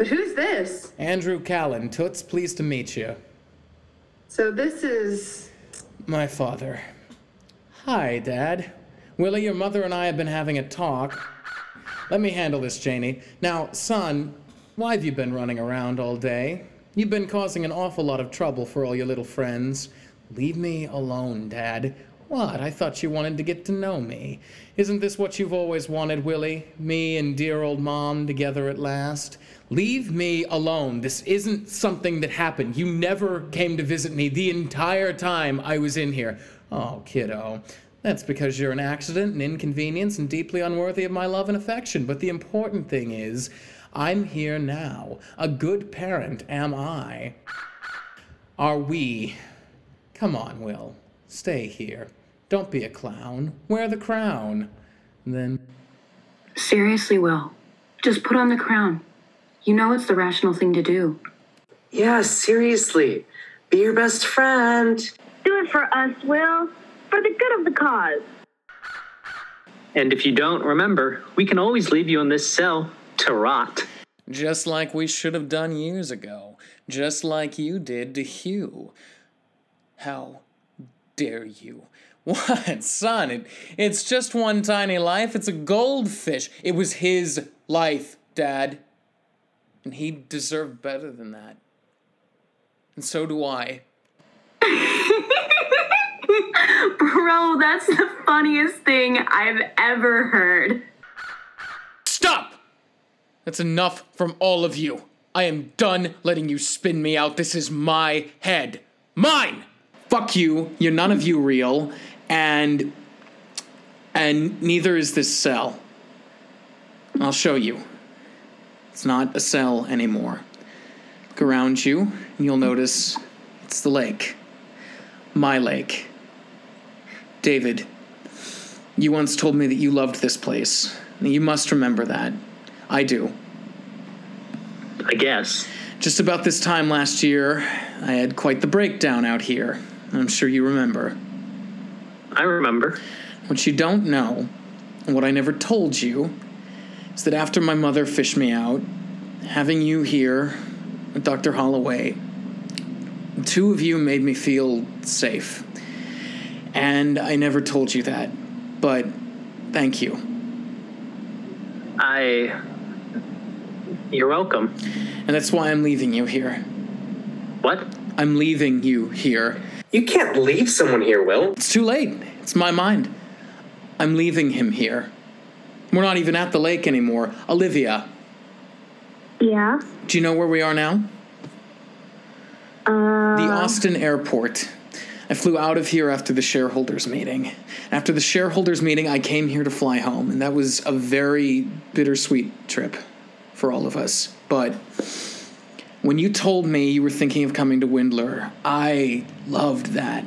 But who's this? Andrew Callen, Toots, pleased to meet you. So this is. My father. Hi, Dad. Willie, your mother and I have been having a talk. Let me handle this, Janie. Now, son, why have you been running around all day? You've been causing an awful lot of trouble for all your little friends. Leave me alone, Dad. What? I thought you wanted to get to know me. Isn't this what you've always wanted, Willie? Me and dear old Mom together at last? Leave me alone. This isn't something that happened. You never came to visit me the entire time I was in here. Oh, kiddo. That's because you're an accident, an inconvenience, and deeply unworthy of my love and affection. But the important thing is, I'm here now. A good parent am I. Are we? Come on, Will. Stay here. Don't be a clown. Wear the crown. And then, Seriously, Will. Just put on the crown. You know it's the rational thing to do. Yeah, seriously. Be your best friend. Do it for us, Will. For the good of the cause. And if you don't remember, we can always leave you in this cell to rot. just like we should have done years ago, just like you did to Hugh. How dare you? What, son? It, it's just one tiny life. It's a goldfish. It was his life, Dad. And he deserved better than that. And so do I. Bro, that's the funniest thing I've ever heard. Stop! That's enough from all of you. I am done letting you spin me out. This is my head. Mine! Fuck you. You're none of you real. And. And neither is this cell. I'll show you. It's not a cell anymore. Look around you, and you'll notice it's the lake. My lake. David, you once told me that you loved this place. You must remember that. I do. I guess. Just about this time last year, I had quite the breakdown out here. I'm sure you remember. I remember. What you don't know, and what I never told you, is that after my mother fished me out, having you here Dr. Holloway, two of you made me feel safe. And I never told you that, but thank you. I. You're welcome. And that's why I'm leaving you here. What? I'm leaving you here. You can't leave someone here, Will. It's too late. It's my mind. I'm leaving him here. We're not even at the lake anymore. Olivia, Yeah. do you know where we are now? Uh, The Austin airport. I flew out of here after the shareholders meeting. After the shareholders meeting, I came here to fly home, and that was a very bittersweet trip for all of us. But when you told me you were thinking of coming to Windler, I loved that.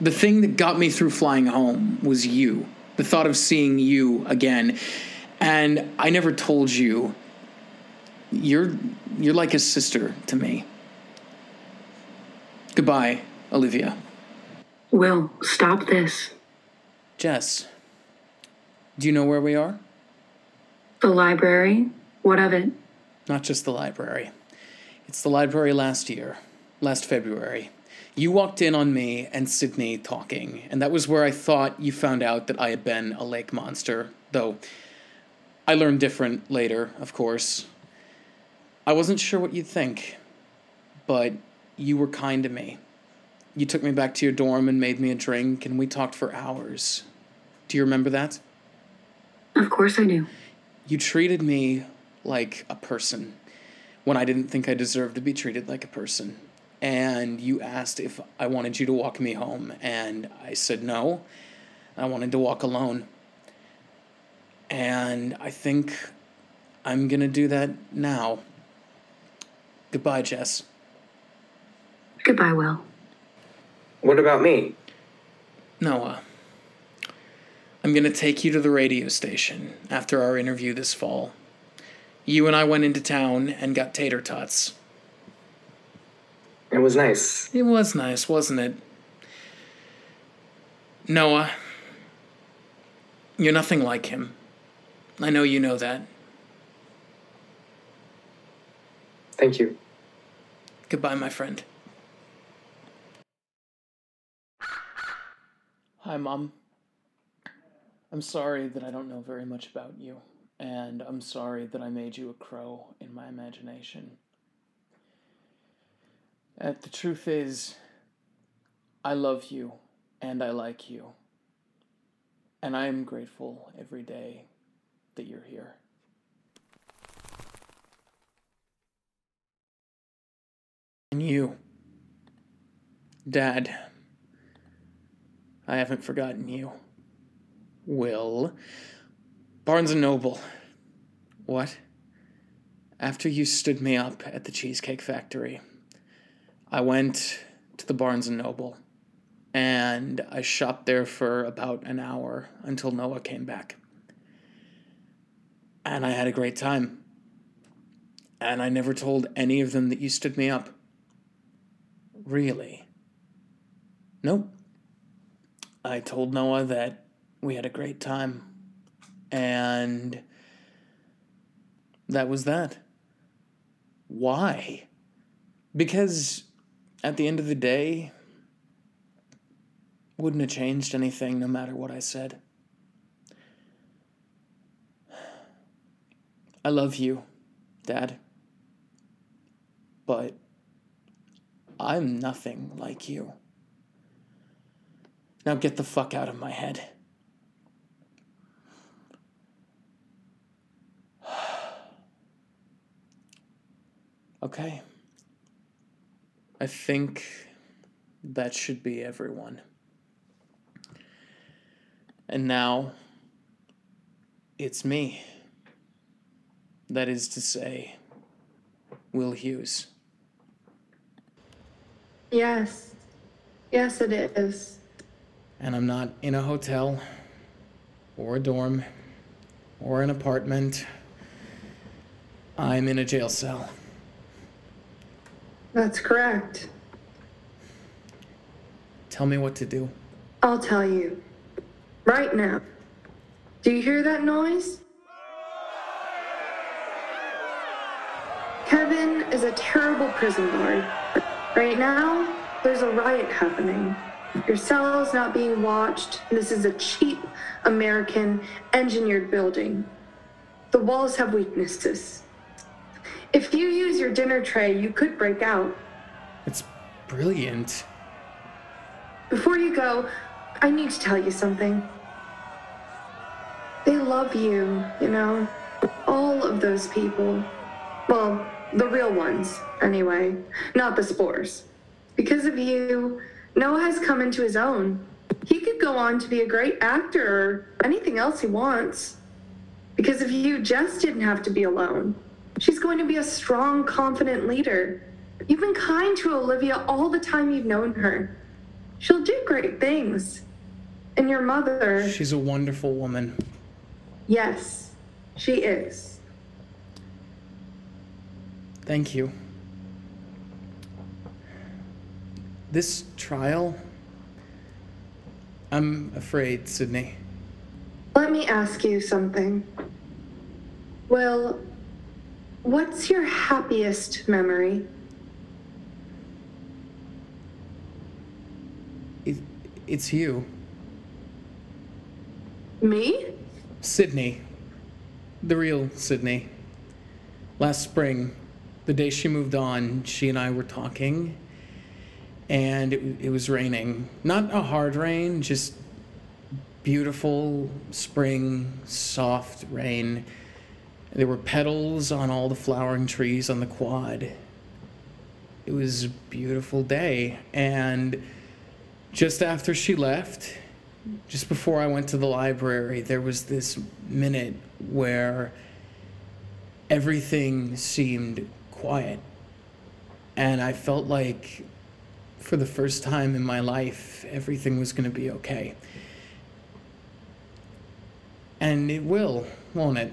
The thing that got me through flying home was you. The thought of seeing you again. And I never told you you're you're like a sister to me. Goodbye, Olivia. Will, stop this. Jess, do you know where we are? The library? What of it? Not just the library. It's the library last year, last February. You walked in on me and Sidney talking, and that was where I thought you found out that I had been a lake monster, though I learned different later, of course. I wasn't sure what you'd think, but you were kind to me. You took me back to your dorm and made me a drink, and we talked for hours. Do you remember that? Of course I do. You treated me like a person when I didn't think I deserved to be treated like a person. And you asked if I wanted you to walk me home, and I said no. I wanted to walk alone. And I think I'm gonna do that now. Goodbye, Jess. Goodbye, Will. What about me? Noah. I'm gonna take you to the radio station after our interview this fall. You and I went into town and got tater tots. It was nice. It was nice, wasn't it? Noah, you're nothing like him. I know you know that. Thank you. Goodbye, my friend. Hi, Mom. I'm sorry that I don't know very much about you, and I'm sorry that I made you a crow in my imagination. Uh, the truth is, I love you and I like you. And I am grateful every day that you're here. And you, Dad, I haven't forgotten you. Will, Barnes and Noble. What? After you stood me up at the Cheesecake Factory, I went to the Barnes and Noble and I shopped there for about an hour until Noah came back. And I had a great time. And I never told any of them that you stood me up. Really? Nope. I told Noah that we had a great time. And that was that. Why? Because at the end of the day, wouldn't have changed anything no matter what I said. I love you, Dad. But I'm nothing like you. Now get the fuck out of my head. Okay. I think that should be everyone. And now, it's me. That is to say, Will Hughes. Yes. Yes, it is. And I'm not in a hotel, or a dorm, or an apartment. I'm in a jail cell. That's correct. Tell me what to do. I'll tell you. Right now. Do you hear that noise? Kevin is a terrible prison guard. Right now, there's a riot happening. Your cell is not being watched. This is a cheap American engineered building. The walls have weaknesses. If you use your dinner tray, you could break out. It's brilliant. Before you go, I need to tell you something. They love you, you know? All of those people. Well, the real ones, anyway, not the spores. Because of you, Noah has come into his own. He could go on to be a great actor or anything else he wants. Because of you, Jess didn't have to be alone. She's going to be a strong, confident leader. You've been kind to Olivia all the time you've known her. She'll do great things. And your mother, She's a wonderful woman. yes, she is. Thank you. This trial. I'm afraid, Sidney. Let me ask you something. Well, what's your happiest memory? It, it's you. Me? Sidney. The real Sidney. Last spring, the day she moved on, she and I were talking, and it, it was raining. Not a hard rain, just beautiful spring, soft rain. There were petals on all the flowering trees on the quad. It was a beautiful day, and just after she left, just before I went to the library, there was this minute where everything seemed quiet. And I felt like for the first time in my life, everything was going to be okay. And it will, won't it?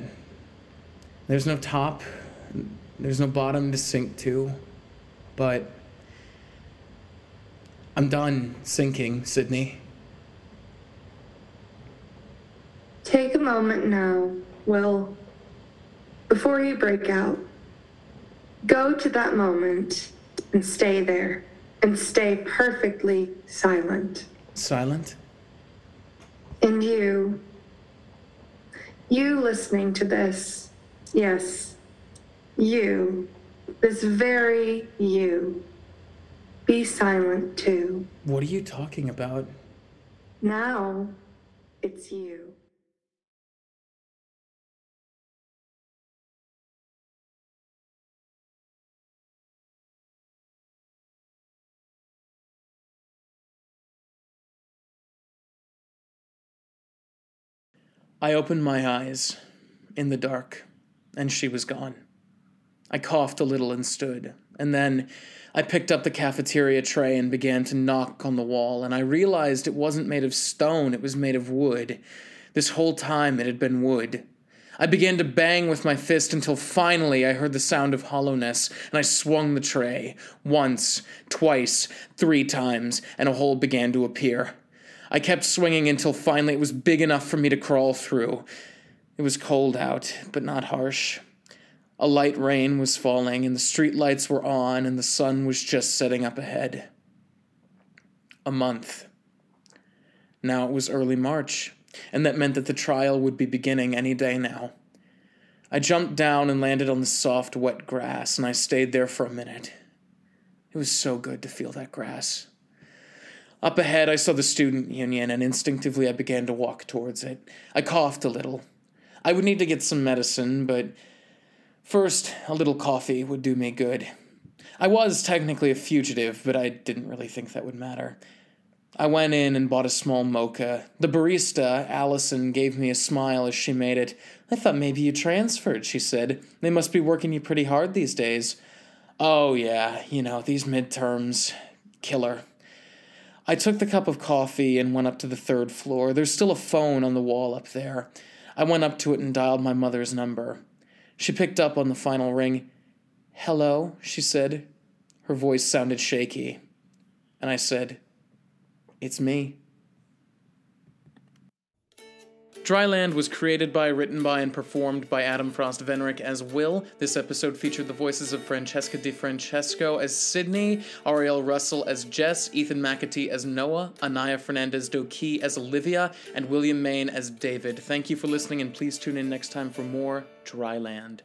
There's no top, there's no bottom to sink to, but I'm done sinking, Sidney. Take a moment now, Will, before you break out. Go to that moment and stay there and stay perfectly silent. Silent? And you, you listening to this, yes, you, this very you, be silent too. What are you talking about? Now, it's you. I opened my eyes in the dark, and she was gone. I coughed a little and stood, and then I picked up the cafeteria tray and began to knock on the wall, and I realized it wasn't made of stone, it was made of wood. This whole time it had been wood. I began to bang with my fist until finally I heard the sound of hollowness, and I swung the tray once, twice, three times, and a hole began to appear. I kept swinging until finally it was big enough for me to crawl through. It was cold out, but not harsh. A light rain was falling, and the street lights were on, and the sun was just setting up ahead. A month. Now it was early March, and that meant that the trial would be beginning any day now. I jumped down and landed on the soft, wet grass, and I stayed there for a minute. It was so good to feel that grass. Up ahead, I saw the student union, and instinctively I began to walk towards it. I coughed a little. I would need to get some medicine, but first, a little coffee would do me good. I was technically a fugitive, but I didn't really think that would matter. I went in and bought a small mocha. The barista, Allison, gave me a smile as she made it. I thought maybe you transferred, she said. They must be working you pretty hard these days. Oh, yeah, you know, these midterms. Killer. I took the cup of coffee and went up to the third floor. There's still a phone on the wall up there. I went up to it and dialed my mother's number. She picked up on the final ring. Hello, she said. Her voice sounded shaky. And I said, It's me. Dryland was created by, written by, and performed by Adam Frost Venrick as Will. This episode featured the voices of Francesca Di Francesco as Sidney, Ariel Russell as Jess, Ethan McAtee as Noah, Ania Fernandez Doqui as Olivia, and William Main as David. Thank you for listening, and please tune in next time for more Dryland.